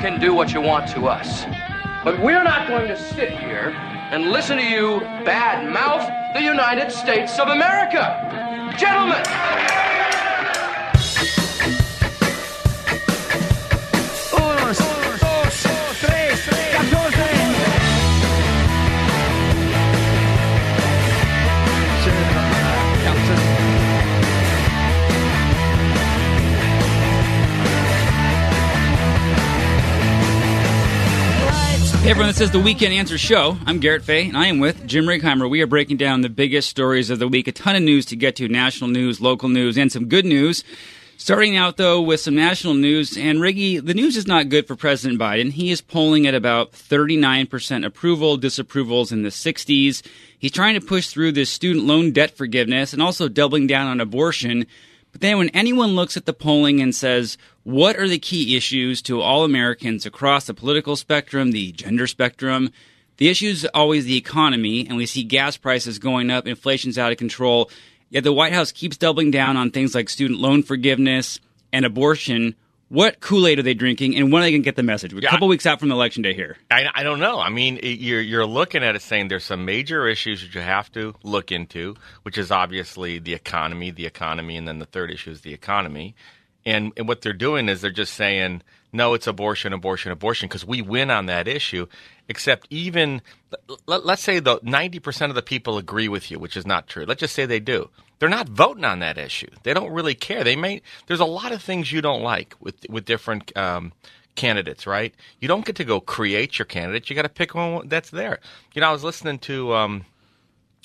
Can do what you want to us. But we're not going to sit here and listen to you bad mouth the United States of America. Gentlemen! Hey everyone, this is the Weekend Answer Show. I'm Garrett Fay, and I am with Jim Righeimer. We are breaking down the biggest stories of the week. A ton of news to get to national news, local news, and some good news. Starting out, though, with some national news. And Riggy, the news is not good for President Biden. He is polling at about 39% approval, disapprovals in the 60s. He's trying to push through this student loan debt forgiveness and also doubling down on abortion. But then when anyone looks at the polling and says, what are the key issues to all Americans across the political spectrum, the gender spectrum? The issue is always the economy, and we see gas prices going up, inflation's out of control. Yet the White House keeps doubling down on things like student loan forgiveness and abortion. What Kool Aid are they drinking, and when are they going to get the message? We're a couple weeks out from the election day here. I, I don't know. I mean, it- you're you're looking at it saying there's some major issues that you have to look into, which is obviously the economy, the economy, and then the third issue is the economy. And, and what they're doing is they're just saying, no, it's abortion, abortion, abortion, because we win on that issue. Except even, let, let's say the 90% of the people agree with you, which is not true. Let's just say they do. They're not voting on that issue. They don't really care. They may, there's a lot of things you don't like with, with different, um, candidates, right? You don't get to go create your candidate. You got to pick one that's there. You know, I was listening to, um,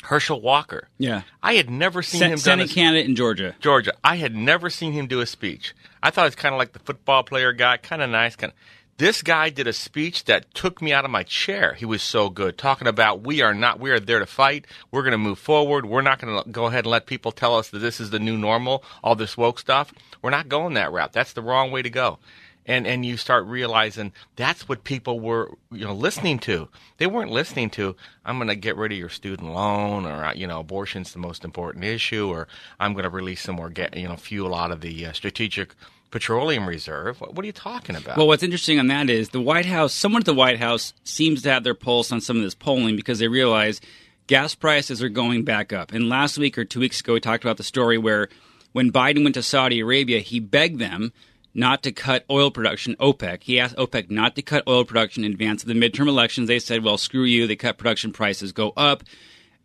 Herschel Walker. Yeah. I had never seen him Senate a- candidate in Georgia. Georgia. I had never seen him do a speech. I thought was kind of like the football player guy, kind of nice. Kind of. This guy did a speech that took me out of my chair. He was so good, talking about we are not, we are there to fight. We're going to move forward. We're not going to go ahead and let people tell us that this is the new normal, all this woke stuff. We're not going that route. That's the wrong way to go. And and you start realizing that's what people were you know listening to. They weren't listening to I'm going to get rid of your student loan or uh, you know abortion's the most important issue or I'm going to release some more you know fuel out of the uh, strategic petroleum reserve. What are you talking about? Well, what's interesting on that is the White House, someone at the White House seems to have their pulse on some of this polling because they realize gas prices are going back up. And last week or two weeks ago, we talked about the story where when Biden went to Saudi Arabia, he begged them not to cut oil production, OPEC. He asked OPEC not to cut oil production in advance of the midterm elections. They said, well, screw you. They cut production prices, go up.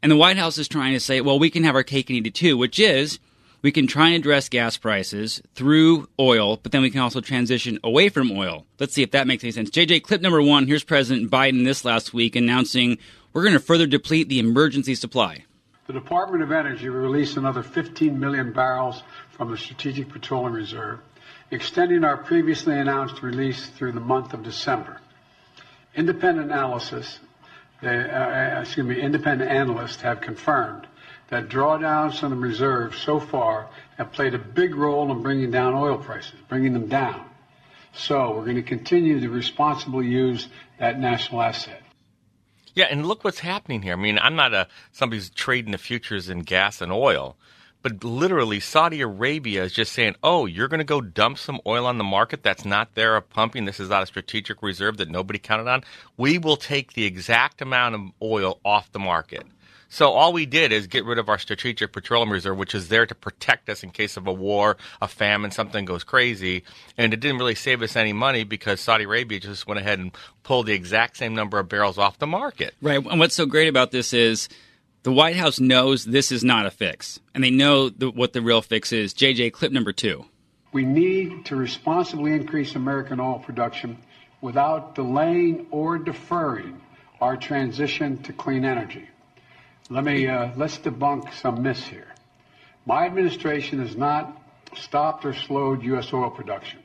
And the White House is trying to say, well, we can have our cake and eat it too, which is we can try and address gas prices through oil, but then we can also transition away from oil. Let's see if that makes any sense. JJ, clip number one. Here's President Biden this last week announcing we're going to further deplete the emergency supply. The Department of Energy will release another 15 million barrels from the Strategic Petroleum Reserve, extending our previously announced release through the month of December. Independent analysis, uh, uh, excuse me, independent analysts have confirmed that drawdowns from the reserve so far have played a big role in bringing down oil prices, bringing them down. So we're going to continue to responsibly use that national asset. Yeah, and look what's happening here. I mean, I'm not a somebody who's trading the futures in gas and oil, but literally Saudi Arabia is just saying, "Oh, you're going to go dump some oil on the market that's not there of pumping. This is not a strategic reserve that nobody counted on. We will take the exact amount of oil off the market." So all we did is get rid of our strategic petroleum reserve, which is there to protect us in case of a war, a famine, something goes crazy. And it didn't really save us any money because Saudi Arabia just went ahead and pulled the exact same number of barrels off the market. Right. And what's so great about this is the White House knows this is not a fix, and they know the, what the real fix is. JJ, clip number two. We need to responsibly increase American oil production without delaying or deferring our transition to clean energy. Let me uh, let's debunk some myths here. My administration has not stopped or slowed U.S. oil production.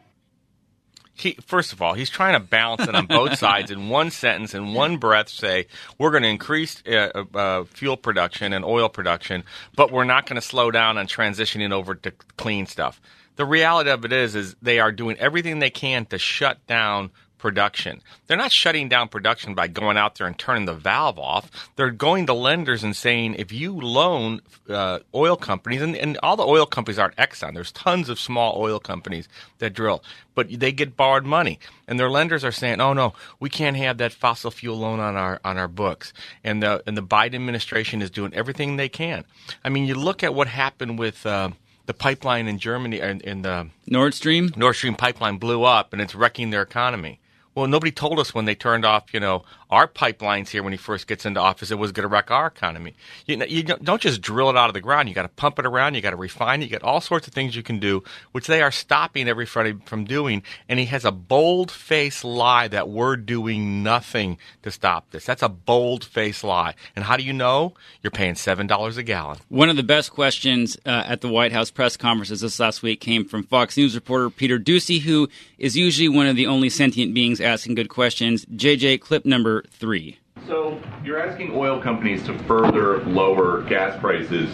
He, first of all, he's trying to balance it on both sides in one sentence, in one breath, say we're going to increase uh, uh, fuel production and oil production, but we're not going to slow down on transitioning over to clean stuff. The reality of it is, is they are doing everything they can to shut down production. They're not shutting down production by going out there and turning the valve off. They're going to lenders and saying, if you loan uh, oil companies, and, and all the oil companies aren't Exxon, there's tons of small oil companies that drill, but they get borrowed money. And their lenders are saying, oh no, we can't have that fossil fuel loan on our, on our books. And the, and the Biden administration is doing everything they can. I mean, you look at what happened with, uh, the pipeline in Germany and in the Nord Stream Nord Stream pipeline blew up and it's wrecking their economy. Well, nobody told us when they turned off, you know, our pipelines here when he first gets into office, it was going to wreck our economy. You, know, you don't just drill it out of the ground. You got to pump it around. You got to refine it. You got all sorts of things you can do, which they are stopping everybody from doing. And he has a bold face lie that we're doing nothing to stop this. That's a bold face lie. And how do you know? You're paying seven dollars a gallon. One of the best questions uh, at the White House press conferences this last week came from Fox News reporter Peter Doocy, who is usually one of the only sentient beings asking good questions. JJ, clip number three. So you're asking oil companies to further lower gas prices.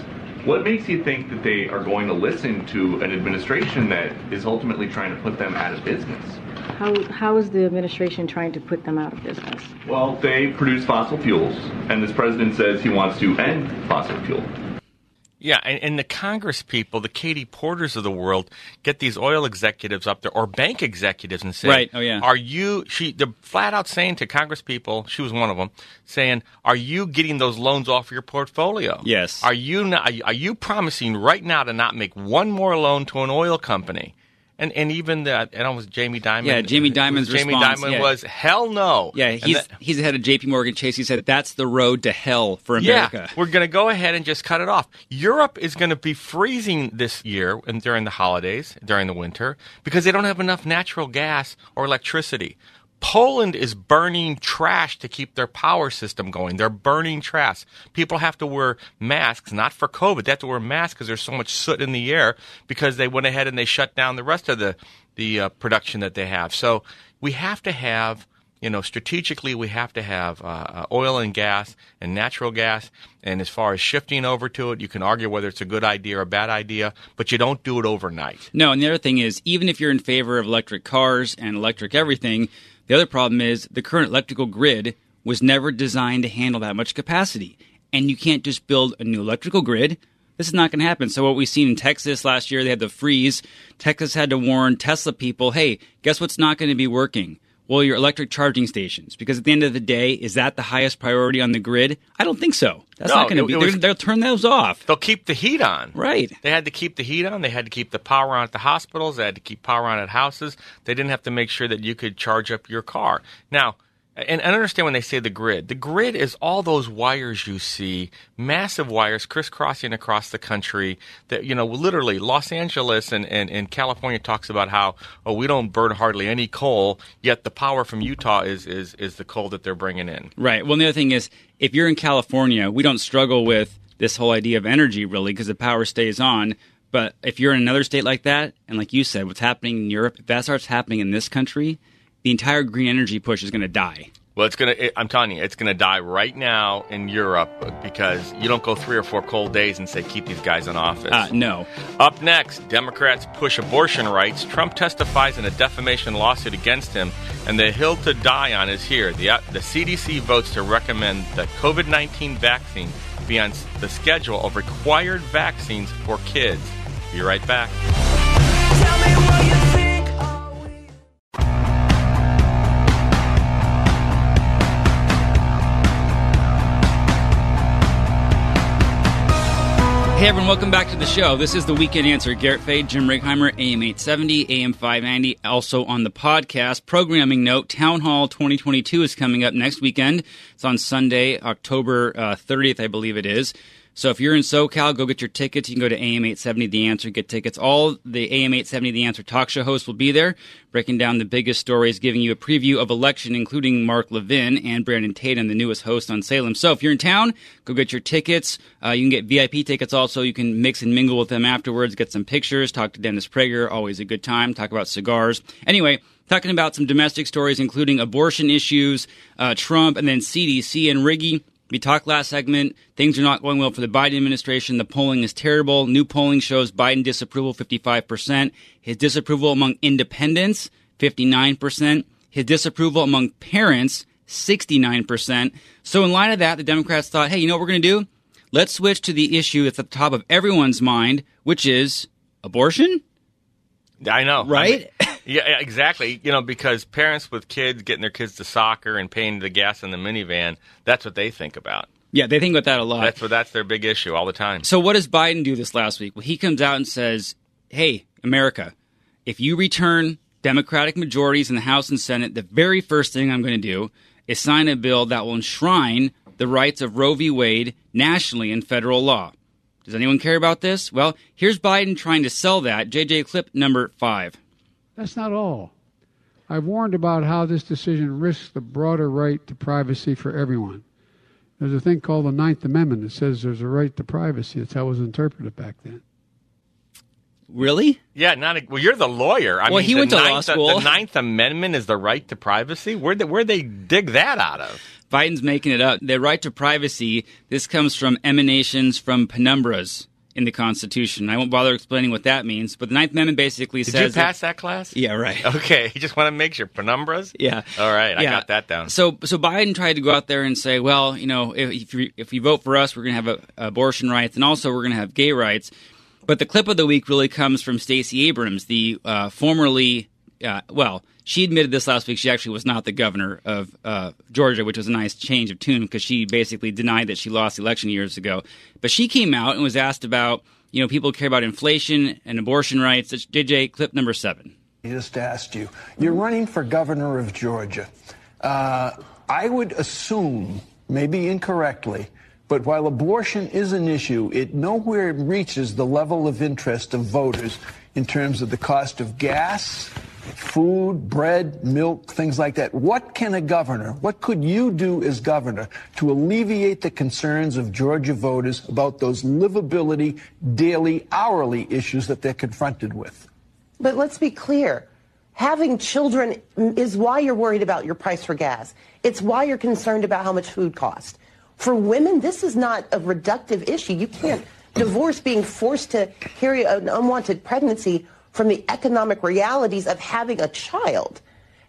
What makes you think that they are going to listen to an administration that is ultimately trying to put them out of business? How, how is the administration trying to put them out of business? Well, they produce fossil fuels, and this president says he wants to end fossil fuel. Yeah, and, and, the Congress people, the Katie Porters of the world, get these oil executives up there or bank executives and say, "Right, oh yeah, are you?" She, the flat out saying to Congress people, she was one of them, saying, "Are you getting those loans off your portfolio? Yes. Are you not, are you promising right now to not make one more loan to an oil company?" And and even the and was Jamie Dimon. Yeah, Jamie Dimon's Jamie response, Dimon yeah. was hell no. Yeah, he's that, he's the head of J.P. Morgan Chase. He said that's the road to hell for America. Yeah, we're going to go ahead and just cut it off. Europe is going to be freezing this year and during the holidays, during the winter, because they don't have enough natural gas or electricity. Poland is burning trash to keep their power system going. They're burning trash. People have to wear masks, not for COVID. They have to wear masks because there's so much soot in the air because they went ahead and they shut down the rest of the the uh, production that they have. So we have to have, you know, strategically, we have to have uh, uh, oil and gas and natural gas. And as far as shifting over to it, you can argue whether it's a good idea or a bad idea, but you don't do it overnight. No, and the other thing is, even if you're in favor of electric cars and electric everything, the other problem is the current electrical grid was never designed to handle that much capacity. And you can't just build a new electrical grid this is not going to happen. So what we've seen in Texas last year, they had the freeze. Texas had to warn Tesla people, hey, guess what's not going to be working? Well, your electric charging stations. Because at the end of the day, is that the highest priority on the grid? I don't think so. That's No, not going to be. was- they'll turn those off. They'll keep the heat on. Right. They had to keep the heat on. They had to keep the power on at the hospitals. They had to keep power on at houses. They didn't have to make sure that you could charge up your car. Now, and, I understand when they say the grid. The grid is all those wires you see, massive wires crisscrossing across the country. That you know, literally, Los Angeles and, and, and California talks about how oh we don't burn hardly any coal, yet the power from Utah is is is the coal that they're bringing in. Right. Well, the other thing is, if you're in California, we don't struggle with this whole idea of energy really because the power stays on. But if you're in another state like that, and like you said, what's happening in Europe, if that starts happening in this country, the entire green energy push is going to die. Well, it's gonna. It, I'm telling you, it's gonna die right now in Europe because you don't go three or four cold days and say keep these guys in office. Uh, no. Up next, Democrats push abortion rights. Trump testifies in a defamation lawsuit against him, and the hill to die on is here. The, the CDC votes to recommend the COVID 19 vaccine be on the schedule of required vaccines for kids. Be right back. Hey everyone, welcome back to the show. This is the Weekend Answer. Garrett Fay, Jim Righeimer, AM 870, AM 590, also on the podcast. Programming note, Town Hall 2022 is coming up next weekend. It's on Sunday, October uh, 30th, I believe it is. So if you're in SoCal, go get your tickets. You can go to AM 870 The Answer get tickets. All the AM 870 The Answer talk show hosts will be there, breaking down the biggest stories, giving you a preview of election, including Mark Levin and Brandon Tatum, the newest host on Salem. So if you're in town, go get your tickets. Uh, you can get VIP tickets also. You can mix and mingle with them afterwards, get some pictures, talk to Dennis Prager. Always a good time. Talk about cigars. Anyway, talking about some domestic stories, including abortion issues, uh, Trump, and then CDC and Riggy. We talked last segment. Things are not going well for the Biden administration. The polling is terrible. New polling shows Biden disapproval 55%. His disapproval among independents, 59%. His disapproval among parents, 69%. So in light of that, the Democrats thought, hey, you know what we're going to do? Let's switch to the issue that's at the top of everyone's mind, which is abortion. I know, Right? Yeah, exactly. You know, because parents with kids getting their kids to soccer and paying the gas in the minivan—that's what they think about. Yeah, they think about that a lot. That's what that's their big issue all the time. So what does Biden do this last week? Well, he comes out and says, "Hey, America, if you return Democratic majorities in the House and Senate, the very first thing I'm going to do is sign a bill that will enshrine the rights of Roe v. Wade nationally in federal law." Does anyone care about this? Well, here's Biden trying to sell that. JJ clip number 5. That's not all. I've warned about how this decision risks the broader right to privacy for everyone. There's a thing called the Ninth Amendment that says there's a right to privacy. That's how it was interpreted back then. Really? Yeah, not a, well. You're the lawyer. I Well, mean, he the went to law Ninth, school. The Ninth Amendment is the right to privacy. Where would where they dig that out of? Biden's making it up. The right to privacy, this comes from emanations from penumbras in the Constitution. I won't bother explaining what that means, but the Ninth Amendment basically Did says Did you pass that class? Yeah, right. Okay, you just want to make sure penumbras. Yeah. All right, I got that down. So, so Biden tried to go out there and say, well, you know, if, if, you, if you vote for us, we're going to have a, abortion rights, and also we're going to have gay rights. But the clip of the week really comes from Stacey Abrams, the uh, formerly, uh, well, she admitted this last week. She actually was not the governor of uh, Georgia, which was a nice change of tune because she basically denied that she lost the election years ago. But she came out and was asked about, you know, people care about inflation and abortion rights. It's JJ, clip number seven. I just asked you. You're running for governor of Georgia. Uh, I would assume, maybe incorrectly, but while abortion is an issue, it nowhere reaches the level of interest of voters in terms of the cost of gas, food, bread, milk, things like that. What can a governor, what could you do as governor to alleviate the concerns of Georgia voters about those livability, daily, hourly issues that they're confronted with? But let's be clear. Having children is why you're worried about your price for gas. It's why you're concerned about how much food costs. For women, this is not a reductive issue. You can't divorce being forced to carry an unwanted pregnancy from the economic realities of having a child.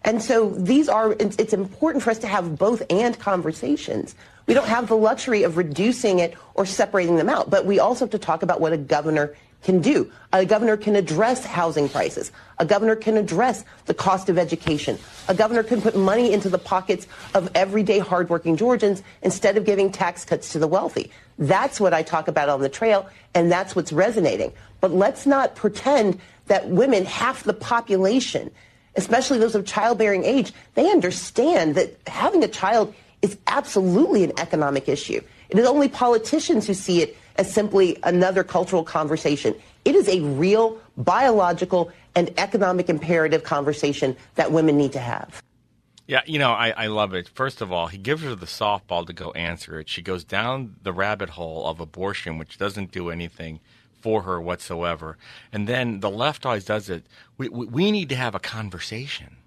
And so these are, it's, important for us to have both and conversations. We don't have the luxury of reducing it or separating them out, but we also have to talk about what a governor can do. A governor can address housing prices. A governor can address the cost of education. A governor can put money into the pockets of everyday hardworking Georgians instead of giving tax cuts to the wealthy. That's what I talk about on the trail, and that's what's resonating. But let's not pretend that women, half the population, especially those of childbearing age, they understand that having a child is absolutely an economic issue. It is only politicians who see it as simply another cultural conversation. It is a real biological and economic imperative conversation that women need to have. Yeah, you know, I, I love it. First of all, he gives her the softball to go answer it. She goes down the rabbit hole of abortion, which doesn't do anything for her whatsoever. And then the left always does it. We, we, we need to have a conversation.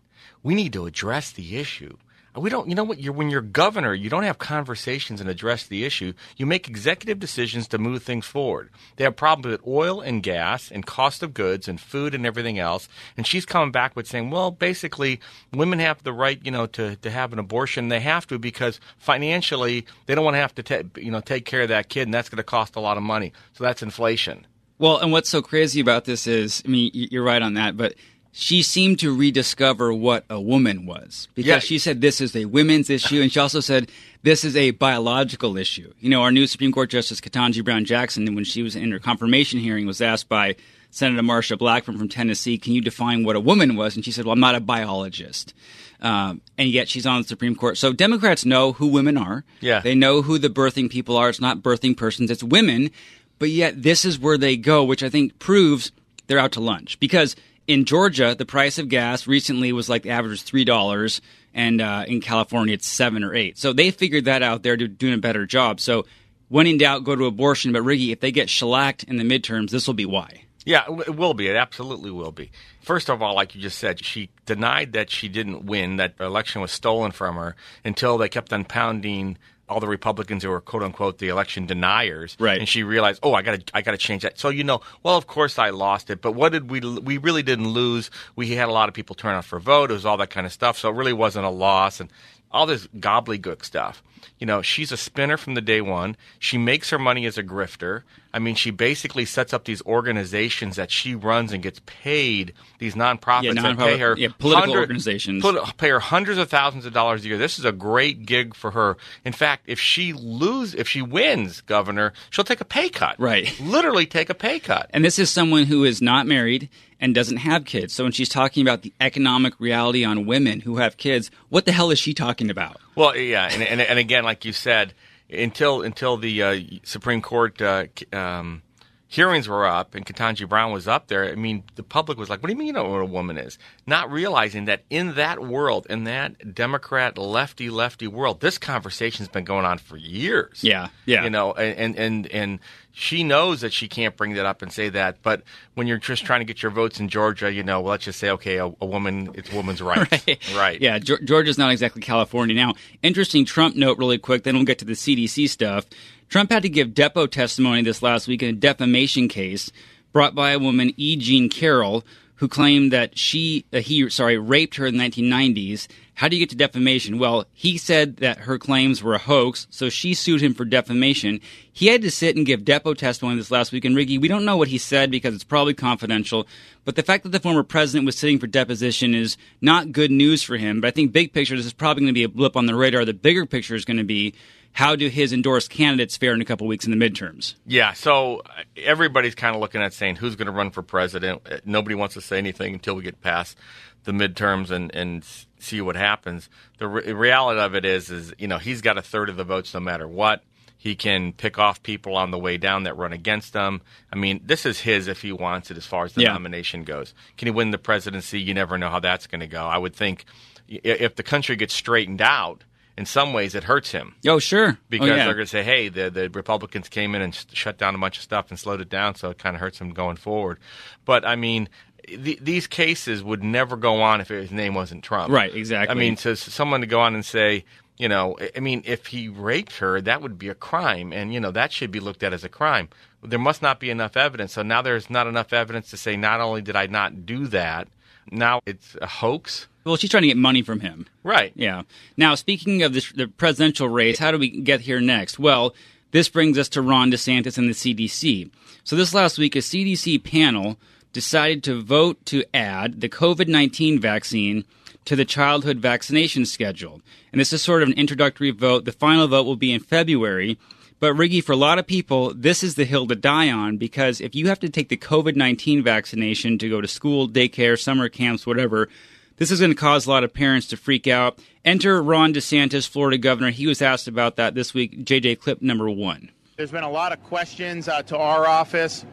We need to address the issue. We don't, you know what? You're, when you're governor, you don't have conversations and address the issue. You make executive decisions to move things forward. They have problems with oil and gas and cost of goods and food and everything else. And she's coming back with saying, well, basically, women have the right, you know, to, to have an abortion. They have to because financially, they don't want to have to, you know, take care of that kid, and that's going to cost a lot of money. So that's inflation. Well, and what's so crazy about this is, I mean, you're right on that, but she seemed to rediscover what a woman was because Yeah. she said this is a women's issue, and she also said this is a biological issue. You know, our new Supreme Court Justice Ketanji Brown Jackson, when she was in her confirmation hearing, was asked by Senator Marsha Blackburn from Tennessee, can you define what a woman was? And she said, well, I'm not a biologist. Um, and yet she's on the Supreme Court. So Democrats know who women are. Yeah. They know who the birthing people are. It's not birthing persons, it's women. But yet this is where they go, which I think proves they're out to lunch. Because in Georgia, the price of gas recently was like the average three dollars, and uh, in California it's seven or eight. So they figured that out. They're doing a better job. So when in doubt, go to abortion. But Riggy, if they get shellacked in the midterms, this will be why. Yeah, it will be. It absolutely will be. First of all, like you just said, she denied that she didn't win, that the election was stolen from her until they kept on pounding all the Republicans who were quote unquote the election deniers. Right. And she realized, oh, I got to, I got to change that. So you know, well, of course I lost it, but what did we? We really didn't lose. We had a lot of people turn out for a vote. It was all that kind of stuff. So it really wasn't a loss. And all this gobbledygook stuff. You know, she's a spinner from the day one. She makes her money as a grifter. I mean, she basically sets up these organizations that she runs and gets paid. These nonprofits Yeah, that nonprofit- pay her yeah, political organizations. pay her hundreds of thousands of dollars a year. This is a great gig for her. In fact, if she lose, if she wins governor, she'll take a pay cut. Right. Literally take a pay cut. And this is someone who is not married and doesn't have kids. So when she's talking about the economic reality on women who have kids, what the hell is she talking about? Well, yeah, and, and, and again, like you said, until until the uh, Supreme Court uh, um, hearings were up and Ketanji Brown was up there, I mean, the public was like, "What do you mean you don't know what a woman is?" Not realizing that in that world, in that Democrat lefty lefty world, this conversation's been going on for years. Yeah, yeah. You know, and and and she knows that she can't bring that up and say that. But when you're just trying to get your votes in Georgia, you know, well, let's just say, okay, a, a woman, it's a woman's rights, right? Yeah, Geor- Georgia's not exactly California. Now, interesting Trump note really quick, then we'll get to the CDC stuff. Trump had to give depo testimony this last week in a defamation case brought by a woman, E. Jean Carroll, who claimed that she, uh, he, sorry, raped her in the 1990s. How do you get to defamation? Well, he said that her claims were a hoax, so she sued him for defamation. He had to sit and give depo testimony this last week. And Riggy, we don't know what he said because it's probably confidential. But the fact that the former president was sitting for deposition is not good news for him. But I think big picture, this is probably going to be a blip on the radar. The bigger picture is going to be how do his endorsed candidates fare in a couple weeks in the midterms? Yeah, so uh, everybody's kind of looking at saying who's going to run for president. Uh, Nobody wants to say anything until we get past the midterms and, and see what happens. The re- reality of it is, is you know he's got a third of the votes no matter what. He can pick off people on the way down that run against him. I mean, this is his if he wants it as far as the Yeah. nomination goes. Can he win the presidency? You never know how that's going to go. I would think if the country gets straightened out, in some ways it hurts him Oh, sure. Oh, because oh, yeah. they're going to say, "Hey, the the Republicans came in and sh- shut down a bunch of stuff and slowed it down, so it kind of hurts him going forward." But I mean, th- these cases would never go on if his name wasn't Trump. Right, exactly. I mean, so someone to go on and say, you know, I- I mean, if he raped her, that would be a crime, and you know that should be looked at as a crime. There must not be enough evidence. So now there's not enough evidence to say not only did I not do that, now it's a hoax. Well, she's trying to get money from him. Right. Yeah. Now, speaking of this, the presidential race, how do we get here next? Well, this brings us to Ron DeSantis and the CDC. So, this last week, a CDC panel decided to vote to add the COVID 19 vaccine to the childhood vaccination schedule. And this is sort of an introductory vote. The final vote will be in February. But Riggy, for a lot of people, this is the hill to die on because if you have to take the COVID 19 vaccination to go to school, daycare, summer camps, whatever, this is going to cause a lot of parents to freak out. Enter Ron DeSantis, Florida governor. He was asked about that this week. JJ, clip number one. There's been a lot of questions uh, to our office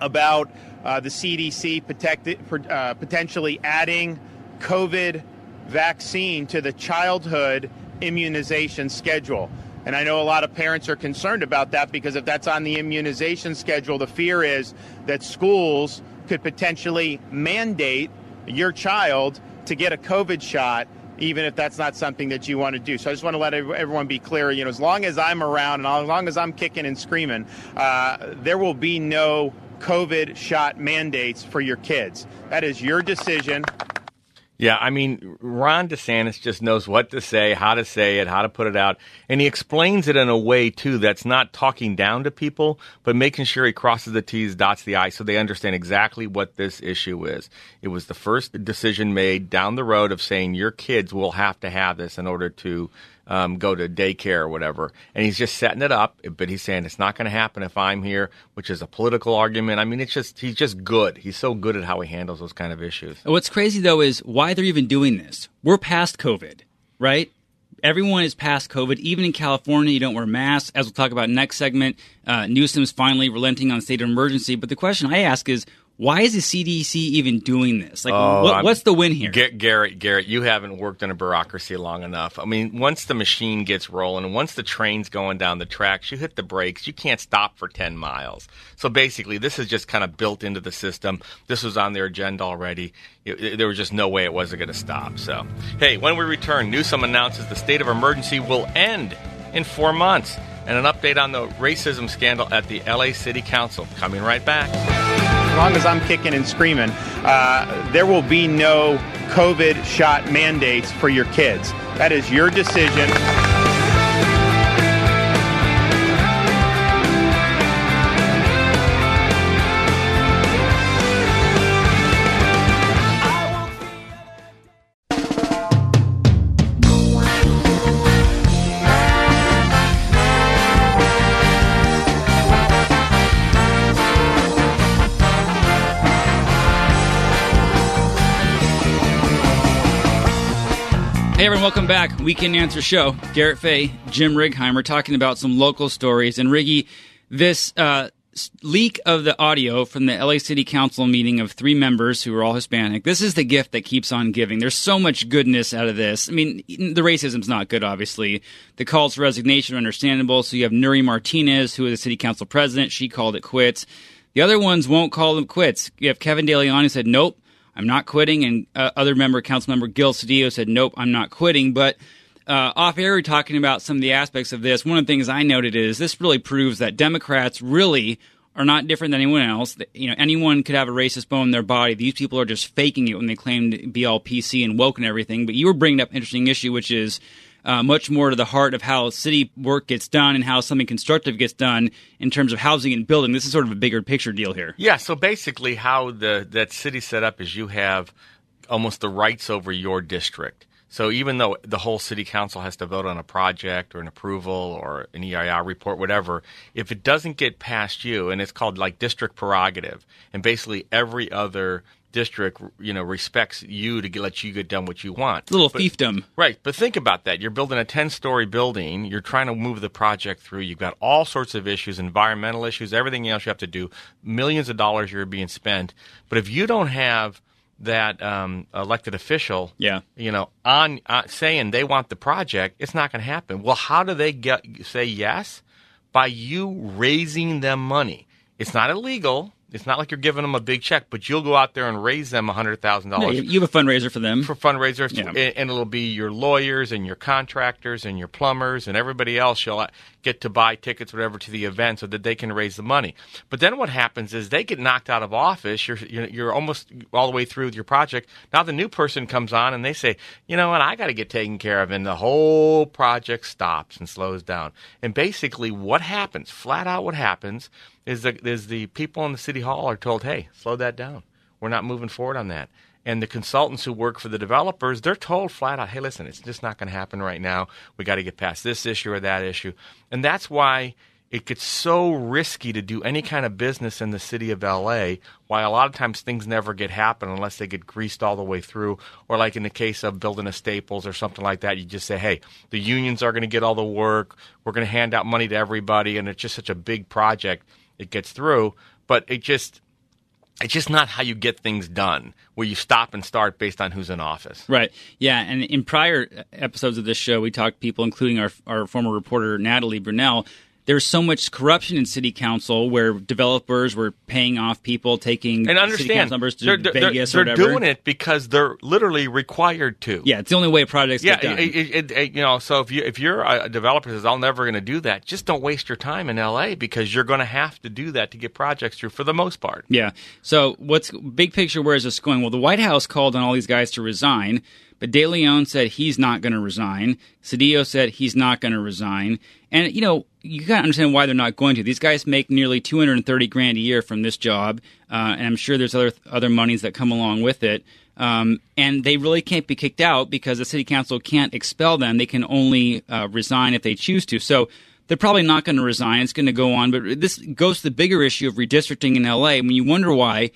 about uh, the CDC protecti- uh, potentially adding COVID vaccine to the childhood immunization schedule. And I know a lot of parents are concerned about that because if that's on the immunization schedule, the fear is that schools could potentially mandate your child to get a COVID shot even if that's not something that you want to do. So I just want to let everyone be clear. You know, as long as I'm around and as long as I'm kicking and screaming, uh, there will be no COVID shot mandates for your kids. That is your decision. Yeah, I mean, Ron DeSantis just knows what to say, how to say it, how to put it out. And he explains it in a way, too, that's not talking down to people, but making sure he crosses the T's, dots the I's, so they understand exactly what this issue is. It was the first decision made down the road of saying your kids will have to have this in order to um, go to daycare or whatever. And he's just setting it up, but he's saying it's not going to happen if I'm here, which is a political argument. I mean, it's just he's just good. He's so good at how he handles those kind of issues. What's crazy though is why they're even doing this. We're past COVID, right? Everyone is past COVID. Even in California, you don't wear masks. As we'll talk about next segment, uh, Newsom's finally relenting on state of emergency. But the question I ask is, why is the CDC even doing this? Like, Oh, what, what's the win here? Ga- Garrett, Garrett, you haven't worked in a bureaucracy long enough. I mean, once the machine gets rolling and once the train's going down the tracks, you hit the brakes. You can't stop for 10 miles. So basically, this is just kind of built into the system. This was on their agenda already. It- it- there was just no way it wasn't going to stop. So, hey, when we return, Newsom announces the state of emergency will end in four months. And an update on the racism scandal at the LA City Council. Coming right back. As long as I'm kicking and screaming, uh, there will be no COVID shot mandates for your kids. That is your decision. Hey everyone, welcome back. Weekend Answer Show. Garrett Fay, Jim Righeimer talking about some local stories. And Riggy, this uh, leak of the audio from the LA City Council meeting of three members who are all Hispanic. This is the gift that keeps on giving. There's so much goodness out of this. I mean, the racism's not good, obviously. The calls for resignation are understandable. So you have Nury Martinez, who is the city council president. She called it quits. The other ones won't call them quits. You have Kevin De Leon who said, nope, I'm not quitting. And uh, other member, council member Gil Cedillo said, nope, I'm not quitting. But uh, off air, we we're talking about some of the aspects of this. One of the things I noted is this really proves that Democrats really are not different than anyone else. You know, anyone could have a racist bone in their body. These people are just faking it when they claim to be all PC and woke and everything. But you were bringing up an interesting issue, which is uh, much more to the heart of how city work gets done and how something constructive gets done in terms of housing and building. This is sort of a bigger picture deal here. Yeah, so basically, how the that city set up is you have almost the rights over your district. So even though the whole city council has to vote on a project or an approval or an EIR report, whatever, if it doesn't get past you, and it's called like district prerogative, and basically every other district, you know, respects you to get, let you get done what you want. little But- fiefdom. Right, but think about that. You're building a 10 story building, you're trying to move the project through, you've got all sorts of issues, environmental issues, everything else you have to do, millions of dollars you're being spent. But if you don't have that um, elected official, Yeah. you know, on uh, saying they want the project, it's not going to happen. Well, how do they get say yes? By you raising them money. It's not illegal. It's not like you're giving them a big check, but you'll go out there and raise them hundred thousand Yeah, dollars you have a fundraiser for them. for fundraisers, Yeah. and it'll be your lawyers and your contractors and your plumbers and everybody else. You'll get to buy tickets, whatever, to the event so that they can raise the money. But then what happens is they get knocked out of office. You're you're, you're almost all the way through with your project. Now the new person comes on and they say, you know what, I got to get taken care of, and the whole project stops and slows down. And basically, what happens, flat out, what happens is the is the people in the city hall are told, hey, slow that down. We're not moving forward on that. And the consultants who work for the developers, they're told flat out, hey, listen, it's just not going to happen right now. We got to get past this issue or that issue. And that's why it gets so risky to do any kind of business in the city of LA, why a lot of times things never get happen unless they get greased all the way through. Or like in the case of building a Staples or something like that, you just say, hey, the unions are going to get all the work. We're going to hand out money to everybody. And it's just such a big project. It gets through. But it just, it's just not how you get things done, where you stop and start based on who's in office. Right. Yeah. And in prior episodes of this show, we talked people, including our, our former reporter, Natalie Brunell. There's so much corruption in city council where developers were paying off people, taking And understand, members to they're, they're- Vegas they're or whatever. doing it because they're literally required to. Yeah, it's the only way projects Yeah, get done. it, it, it, you know. So if you if you're a developer says I'm never going to do that, just don't waste your time in LA because you're going to have to do that to get projects through for the most part. Yeah. So what's big picture? Where is this going? Well, the White House called on all these guys to resign, but De Leon said he's not going to resign. Cedillo said he's not going to resign. And you know, you got to understand why they're not going to. These guys make nearly 230 grand a year from this job, uh, and I'm sure there's other other monies that come along with it. Um, and they really can't be kicked out because the city council can't expel them. They can only uh, resign if they choose to. So they're probably not going to resign. It's going to go on. But this goes to the bigger issue of redistricting in LA. When you wonder why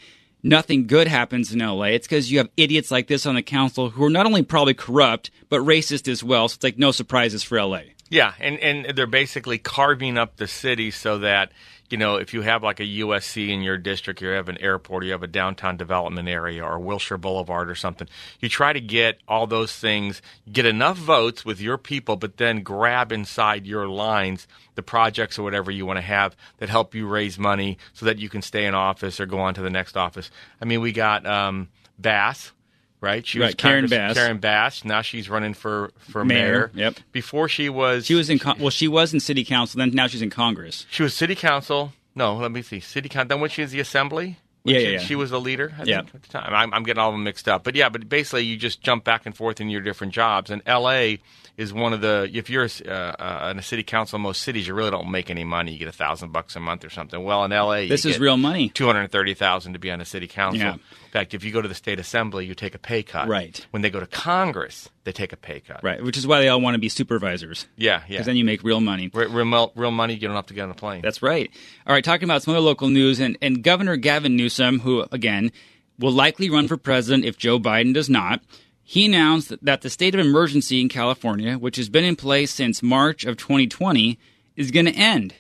nothing good happens in LA, it's because you have idiots like this on the council who are not only probably corrupt, but racist as well. So it's like no surprises for LA. Yeah, and, and they're basically carving up the city so that you know, if you have like a USC in your district, you have an airport, you have a downtown development area or Wilshire Boulevard or something, you try to get all those things, get enough votes with your people, but then grab inside your lines the projects or whatever you want to have that help you raise money so that you can stay in office or go on to the next office. I mean, we got um, Bass, right? She was right, Karen Bass. Karen Bass. Now she's running for for mayor. mayor. Yep. Before she was she was in con- well she was in city council. Then now she's in Congress. She was city council. No, let me see. City council. Then when she was the assembly. Yeah, she, yeah, yeah, She was a leader, I yeah. think, at the time. I'm, I'm, getting all of them mixed up. But yeah, but basically you just jump back and forth in your different jobs. And L.A. is one of the, if you're uh, uh, in a city council in most cities, you really don't make any money. You get a thousand bucks a month or something. Well, in L.A., this is real money. 230000 to be on a city council. Yeah. In fact, if you go to the state assembly, you take a pay cut. Right. When they go to Congress, they take a pay cut. Right, which is why they all want to be supervisors. Yeah, yeah. Because then you make real money. Real, real, real money, you don't have to get on a plane. That's right. All right, talking about some other local news, and, and Governor Gavin Newsom, who, again, will likely run for president if Joe Biden does not, he announced that the state of emergency in California, which has been in place since March of 2020, is going to end.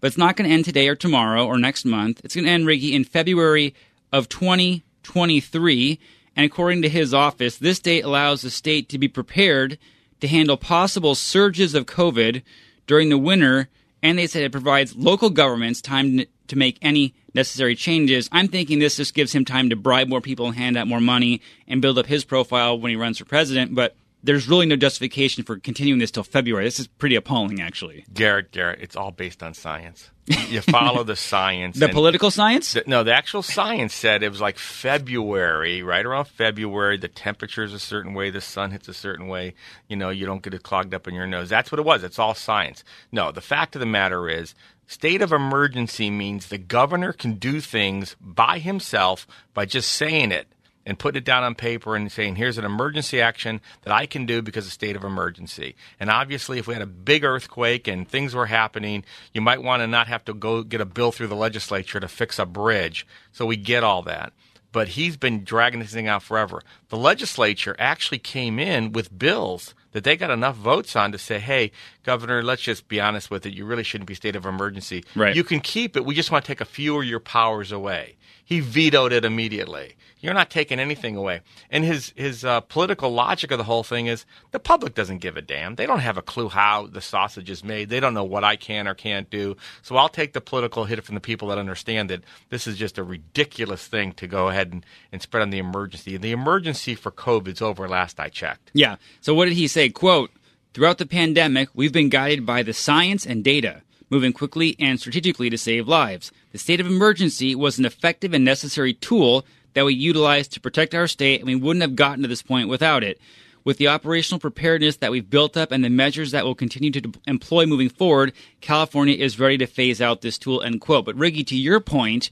But it's not going to end today or tomorrow or next month. It's going to end, Riggy, in February of 2023. And according to his office, this date allows the state to be prepared to handle possible surges of COVID during the winter. And they said it provides local governments time to make any necessary changes. I'm thinking this just gives him time to bribe more people and hand out more money and build up his profile when he runs for president. But there's really no justification for continuing this till February. This is pretty appalling, actually. Garrett, Garrett, it's all based on science. You follow the science. the political science? The, no, the actual science said it was like February, right around February. The temperature is a certain way, the sun hits a certain way. You know, you don't get it clogged up in your nose. That's what it was. It's all science. No, the fact of the matter is, State of emergency means the governor can do things by himself by just saying it and putting it down on paper and saying, here's an emergency action that I can do because of state of emergency. And obviously, if we had a big earthquake and things were happening, you might want to not have to go get a bill through the legislature to fix a bridge. So we get all that. But he's been dragging this thing out forever. The legislature actually came in with bills that they got enough votes on to say, hey, Governor, let's just be honest with it. You really shouldn't be state of emergency. Right. You can keep it. We just want to take a few of your powers away. He vetoed it immediately. You're not taking anything away. And his his uh, political logic of the whole thing is the public doesn't give a damn. They don't have a clue how the sausage is made. They don't know what I can or can't do. So I'll take the political hit from the people that understand that this is just a ridiculous thing to go ahead and, and spread on the emergency. And the emergency for COVID's over last I checked. Yeah. So what did he say? Quote, throughout the pandemic, we've been guided by the science and data moving quickly and strategically to save lives. The state of emergency was an effective and necessary tool that we utilized to protect our state, and we wouldn't have gotten to this point without it. With the operational preparedness that we've built up and the measures that we'll continue to de- employ moving forward, California is ready to phase out this tool, end quote. But Riggy, to your point,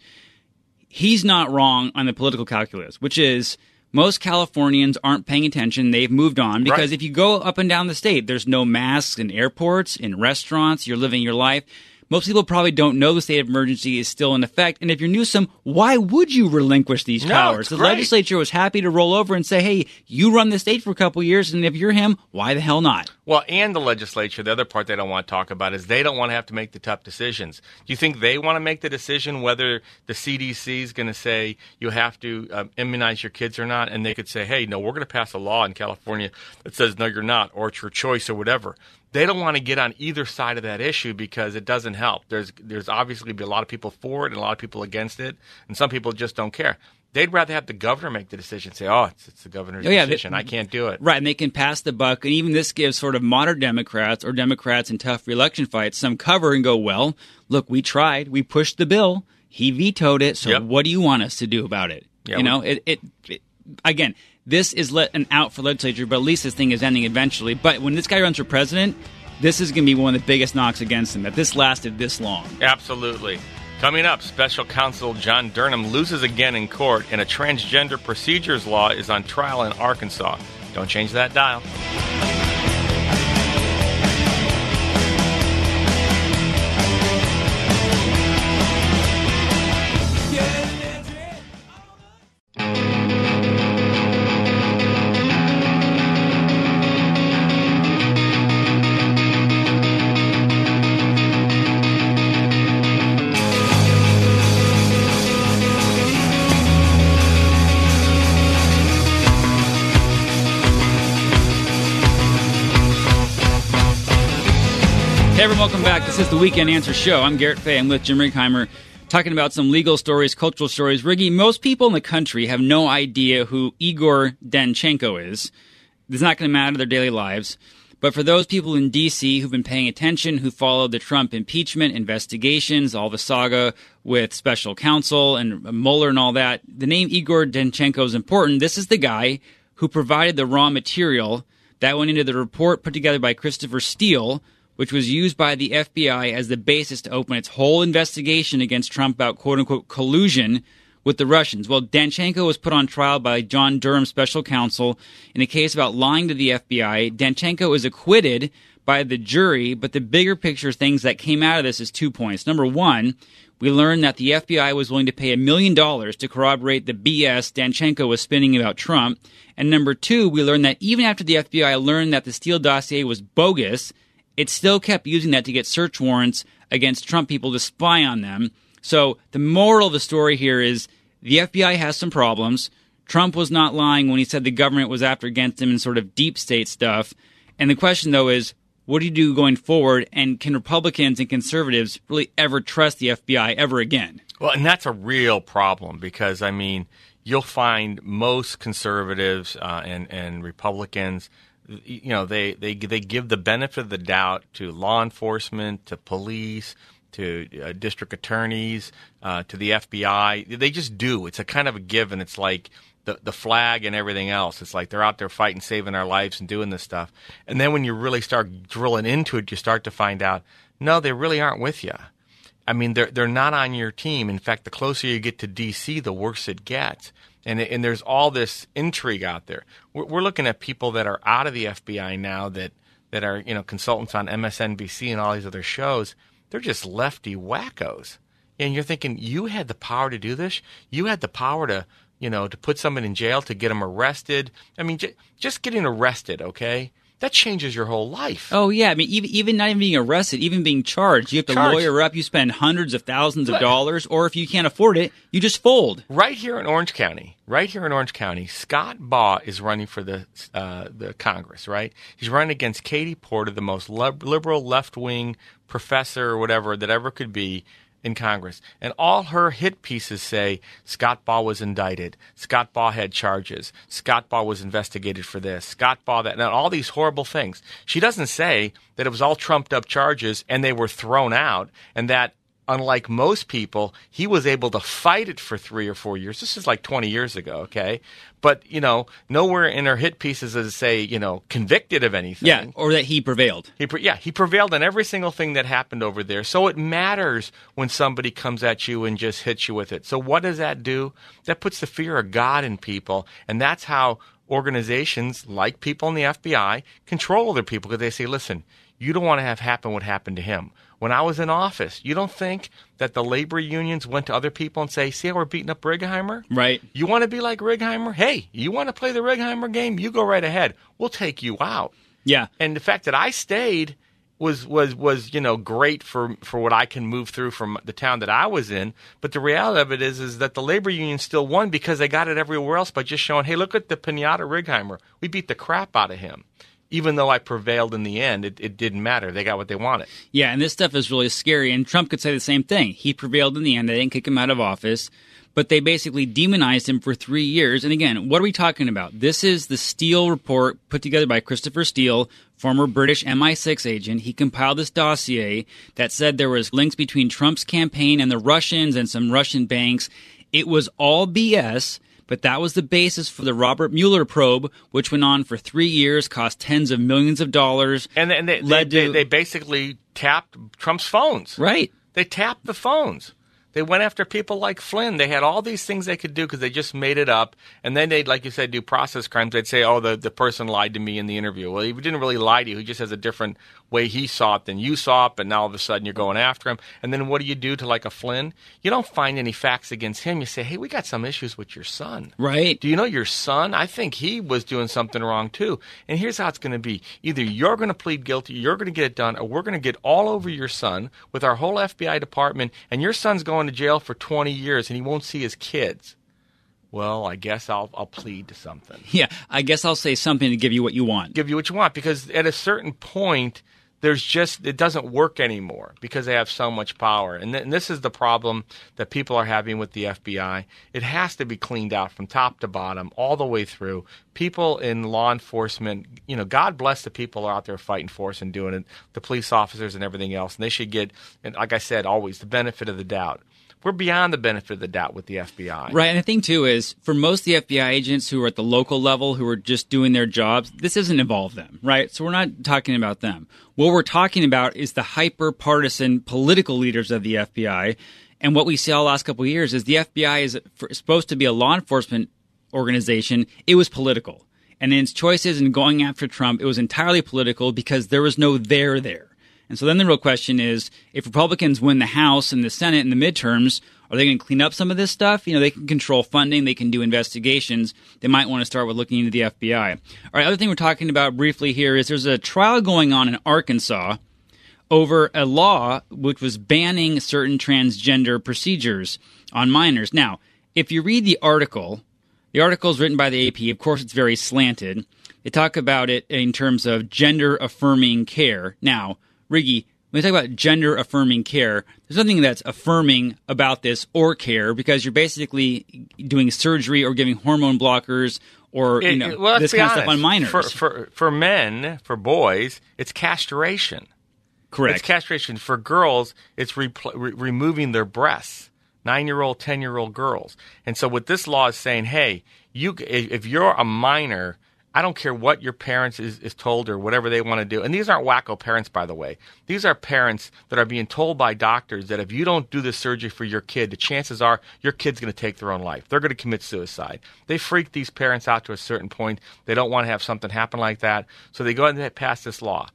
he's not wrong on the political calculus, which is most Californians aren't paying attention. They've moved on because Right. if you go up and down the state, there's no masks in airports, in restaurants, you're living your life. Most people probably don't know the state of emergency is still in effect. And if you're Newsom, why would you relinquish these No, powers? The great. legislature was happy to roll over and say, hey, you run the state for a couple years, and if you're him, why the hell not? Well, and the legislature, the other part they don't want to talk about is they don't want to have to make the tough decisions. Do you think they want to make the decision whether the CDC is going to say you have to um, immunize your kids or not? And they could say, hey, no, we're going to pass a law in California that says, no, you're not, or it's your choice or whatever. They don't want to get on either side of that issue because it doesn't help. There's, there's obviously be a lot of people for it and a lot of people against it, and some people just don't care. They'd rather have the governor make the decision, say, oh, it's, it's the governor's Oh, yeah, they- decision. I can't do it. Right, and they can pass the buck, and even this gives sort of modern Democrats or Democrats in tough reelection fights some cover and go, well, look, we tried, we pushed the bill, he vetoed it, so Yep. what do you want us to do about it? Yeah, you know, it, it, it again, this is let an out for legislature, but at least this thing is ending eventually. But when this guy runs for president, this is going to be one of the biggest knocks against him that this lasted this long. Absolutely. Coming up, special counsel John Durham loses again in court, and a transgender procedures law is on trial in Arkansas. Don't change that dial. Welcome back. This is the Weekend Answer Show. I'm Garrett Fay. I'm with Jim Righeimer, talking about some legal stories, cultural stories. Riggy, most people in the country have no idea who Igor Danchenko is. It's not going to matter their daily lives. But for those people in D.C. who've been paying attention, who followed the Trump impeachment investigations, all the saga with special counsel and Mueller and all that, the name Igor Danchenko is important. This is the guy who provided the raw material that went into the report put together by Christopher Steele, which was used by the FBI as the basis to open its whole investigation against Trump about quote unquote collusion with the Russians. Well, Danchenko was put on trial by John Durham special counsel in a case about lying to the FBI. Danchenko was acquitted by the jury, but the bigger picture things that came out of this is two points. Number one, we learned that the FBI was willing to pay a million dollars to corroborate the BS Danchenko was spinning about Trump. And number two, we learned that even after the FBI learned that the Steele dossier was bogus, it still kept using that to get search warrants against Trump people to spy on them. So the moral of the story here is the FBI has some problems. Trump was not lying when he said the government was after against him and sort of deep state stuff. And the question though is, what do you do going forward? And can Republicans and conservatives really ever trust the FBI ever again? Well, and that's a real problem because I mean, you'll find most conservatives uh, and and Republicans, you know, they they they give the benefit of the doubt to law enforcement, to police, to uh, district attorneys, uh, to the FBI. They just do. It's a kind of a given. It's like the the flag and everything else. It's like they're out there fighting, saving our lives, and doing this stuff. And then when you really start drilling into it, you start to find out, no, they really aren't with you. I mean, they're they're not on your team. In fact, the closer you get to D.C., the worse it gets. And and there's all this intrigue out there. We're, we're looking at people that are out of the FBI now that that are you know consultants on MSNBC and all these other shows. They're just lefty wackos. And you're thinking you had the power to do this. You had the power to you know to put someone in jail to get them arrested. I mean, j- just getting arrested, okay? That changes your whole life. Oh yeah, I mean even even not even being arrested, even being charged, you have to Charged. lawyer up. You spend hundreds of thousands of dollars, or if you can't afford it, you just fold. Right here in Orange County, right here in Orange County, Scott Baugh is running for the uh, the Congress. Right, he's running against Katie Porter, the most liberal left wing professor or whatever that ever could be in Congress. And all her hit pieces say Scott Baugh was indicted, Scott Baugh had charges, Scott Baugh was investigated for this, Scott Baugh that, and all these horrible things. She doesn't say that it was all trumped up charges and they were thrown out, and that unlike most people, he was able to fight it for three or four years. This is like 20 years ago, okay? But, you know, nowhere in her hit pieces does it say, you know, convicted of anything. Yeah, or that he prevailed. He pre- yeah, he prevailed on every single thing that happened over there. So it matters when somebody comes at you and just hits you with it. So what does that do? That puts the fear of God in people, and that's how organizations like people in the FBI control other people because they say, "Listen, you don't want to have happen what happened to him." When I was in office, you don't think that the labor unions went to other people and say, "See how we're beating up Righeimer?" Right. You want to be like Righeimer? Hey, you want to play the Righeimer game? You go right ahead. We'll take you out. Yeah. And the fact that I stayed was was was you know great for for what I can move through from the town that I was in. But the reality of it is is that the labor union still won because they got it everywhere else by just showing, hey, look at the pinata Righeimer. We beat the crap out of him. Even though I prevailed in the end, it, it didn't matter. They got what they wanted. Yeah, and this stuff is really scary. And Trump could say the same thing. He prevailed in the end. They didn't kick him out of office, but they basically demonized him for three years. And again, what are we talking about? This is the Steele report put together by Christopher Steele, former British MI6 agent. He compiled this dossier that said there was links between Trump's campaign and the Russians and some Russian banks. It was all BS. But that was the basis for the Robert Mueller probe, which went on for three years, cost tens of millions of dollars. And, and they, Led they, to- they basically tapped Trump's phones. Right. They tapped the phones. They went after people like Flynn. They had all these things they could do because they just made it up. And then they'd, like you said, do process crimes. They'd say, oh, the, the person lied to me in the interview. Well, he didn't really lie to you. He just has a different way he saw it than you saw it. But now all of a sudden you're going after him. And then what do you do to like a Flynn? You don't find any facts against him. You say, hey, we got some issues with your son. Right. Do you know your son? I think he was doing something wrong too. And here's how it's going to be either you're going to plead guilty, you're going to get it done, or we're going to get all over your son with our whole FBI department, and your son's going to jail for 20 years and he won't see his kids. Well, I guess I'll I'll plead to something. Yeah, I guess I'll say something to give you what you want. Give you what you want because at a certain point there's just it doesn't work anymore because they have so much power. And, th- and this is the problem that people are having with the FBI. It has to be cleaned out from top to bottom, all the way through. People in law enforcement, you know, God bless the people out there fighting for us and doing it, the police officers and everything else. And they should get, and like I said, always the benefit of the doubt we're beyond the benefit of the doubt with the FBI. Right. And the thing, too, is for most of the FBI agents who are at the local level, who are just doing their jobs, this doesn't involve them, right? So we're not talking about them. What we're talking about is the hyper partisan political leaders of the FBI. And what we saw the last couple of years is the FBI is supposed to be a law enforcement organization. It was political. And in its choices in going after Trump, it was entirely political because there was no there there. And so then the real question is if Republicans win the House and the Senate in the midterms, are they going to clean up some of this stuff? You know, they can control funding, they can do investigations. They might want to start with looking into the FBI. All right, other thing we're talking about briefly here is there's a trial going on in Arkansas over a law which was banning certain transgender procedures on minors. Now, if you read the article, the article is written by the AP. Of course, it's very slanted. They talk about it in terms of gender affirming care. Now, Riggy, when we talk about gender affirming care, there's nothing that's affirming about this or care because you're basically doing surgery or giving hormone blockers or you know it, well, this kind honest. of stuff on minors. For, for for men, for boys, it's castration. Correct. It's castration. For girls, it's re- re- removing their breasts. Nine year old, ten year old girls. And so what this law is saying, hey, you if you're a minor I don't care what your parents is, is told or whatever they want to do. And these aren't wacko parents, by the way. These are parents that are being told by doctors that if you don't do this surgery for your kid, the chances are your kid's going to take their own life. They're going to commit suicide. They freak these parents out to a certain point. They don't want to have something happen like that. So they go ahead and pass this law.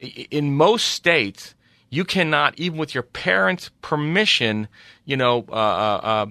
In most states, you cannot, even with your parents' permission, you know, uh, uh, uh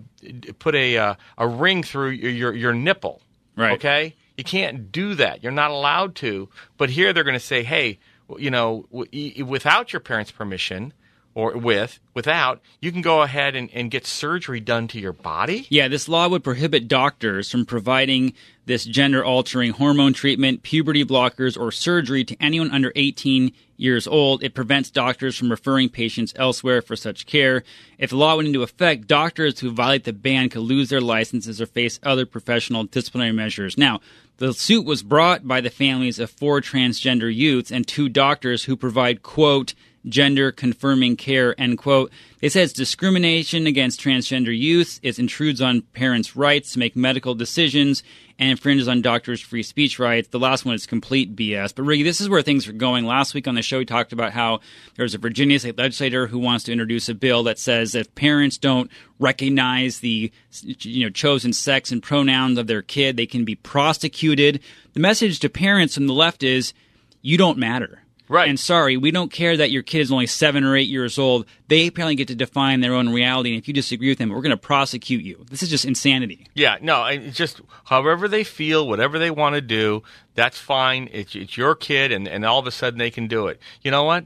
put a, uh, a ring through your, your, your nipple. Right. Okay? You can't do that. You're not allowed to. But here they're going to say, hey, you know, without your parents' permission, or with, without, you can go ahead and, and get surgery done to your body? Yeah, this law would prohibit doctors from providing this gender altering hormone treatment, puberty blockers, or surgery to anyone under 18 years old. It prevents doctors from referring patients elsewhere for such care. If the law went into effect, doctors who violate the ban could lose their licenses or face other professional disciplinary measures. Now, the suit was brought by the families of four transgender youths and two doctors who provide, quote, gender confirming care, end quote. Said it's discrimination against transgender youth. It intrudes on parents' rights to make medical decisions and infringes on doctors' free speech rights. The last one is complete BS. But really, this is where things are going. Last week on the show, we talked about how there's a Virginia state legislator who wants to introduce a bill that says if parents don't recognize the you know chosen sex and pronouns of their kid, they can be prosecuted. The message to parents from the left is you don't matter. Right. And sorry, we don't care that your kid is only seven or eight years old. They apparently get to define their own reality. And if you disagree with them, we're going to prosecute you. This is just insanity. Yeah, no, it's just however they feel, whatever they want to do, that's fine. It's, it's your kid, and, and all of a sudden they can do it. You know what?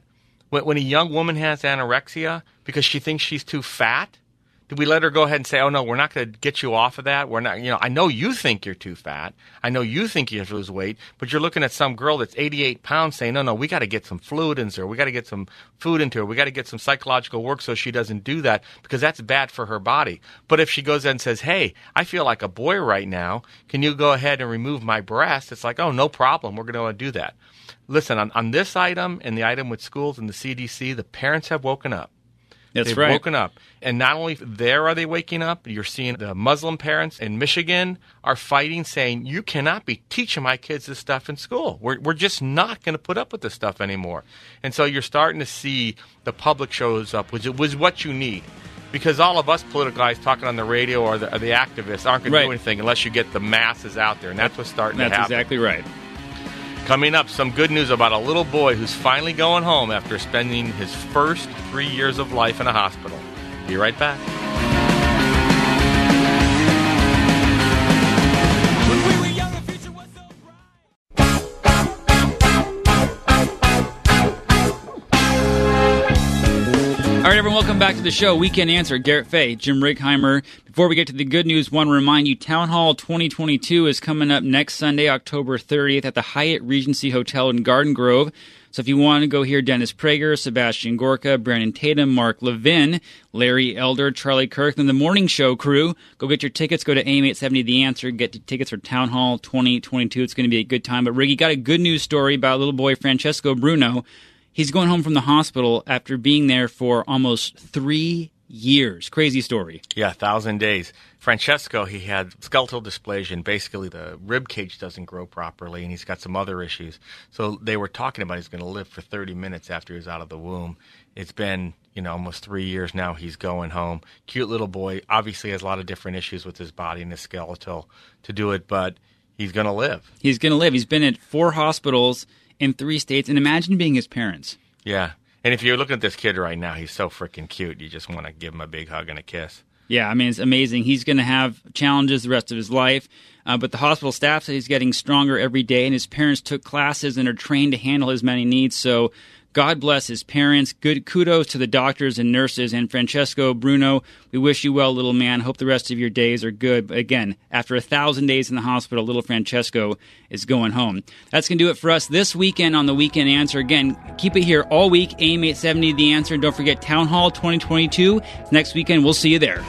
When, when a young woman has anorexia because she thinks she's too fat, do we let her go ahead and say, "Oh no, we're not going to get you off of that"? We're not. You know, I know you think you're too fat. I know you think you have to lose weight, but you're looking at some girl that's 88 pounds saying, "No, no, we got to get some fluid into her. We got to get some food into her. We got to get some psychological work so she doesn't do that because that's bad for her body." But if she goes in and says, "Hey, I feel like a boy right now. Can you go ahead and remove my breast?" It's like, "Oh, no problem. We're going to do that." Listen, on, on this item and the item with schools and the CDC, the parents have woken up. That's They've right. woken up. And not only there are they waking up, you're seeing the Muslim parents in Michigan are fighting, saying, You cannot be teaching my kids this stuff in school. We're, we're just not going to put up with this stuff anymore. And so you're starting to see the public shows up, which was what you need. because all of us political guys talking on the radio or the, or the activists aren't going Right. to do anything unless you get the masses out there, and that's what's starting That's to happen. That's exactly right. Coming up, some good news about a little boy who's finally going home after spending his first three years of life in a hospital. Be right back. Right, everyone, welcome back to the show. Weekend Answer, Garrett Fay, Jim Righeimer. Before we get to the good news, want to remind you Town Hall 2022 is coming up next Sunday, October 30th at the Hyatt Regency Hotel in Garden Grove. So if you want to go hear Dennis Prager, Sebastian Gorka, Brandon Tatum, Mark Levin, Larry Elder, Charlie Kirk, and the morning show crew, go get your tickets. Go to AM870 The Answer. Get tickets for Town Hall 2022. It's going to be a good time. But Riggy got a good news story about little boy Francesco Bruno. He's going home from the hospital after being there for almost three years. Crazy story. Yeah, thousand days. Francesco, he had skeletal dysplasia, and basically the rib cage doesn't grow properly, and he's got some other issues. So they were talking about he's going to live for 30 minutes after he was out of the womb. It's been, you know, almost three years now. He's going home. Cute little boy. Obviously has a lot of different issues with his body and his skeletal to do it, but he's going to live. He's going to live. He's been at four hospitals in three states, and imagine being his parents. Yeah. And if you're looking at this kid right now, he's so freaking cute. You just want to give him a big hug and a kiss. Yeah, I mean, it's amazing. He's going to have challenges the rest of his life, uh, but the hospital staff said he's getting stronger every day, and his parents took classes and are trained to handle his many needs. So, God bless his parents. Good kudos to the doctors and nurses. And Francesco Bruno, we wish you well, little man. Hope the rest of your days are good. But again, after a thousand days in the hospital, little Francesco is going home. That's going to do it for us this weekend on the Weekend Answer. Again, keep it here all week. AM 870 The Answer. And don't forget Town Hall 2022. Next weekend, we'll see you there.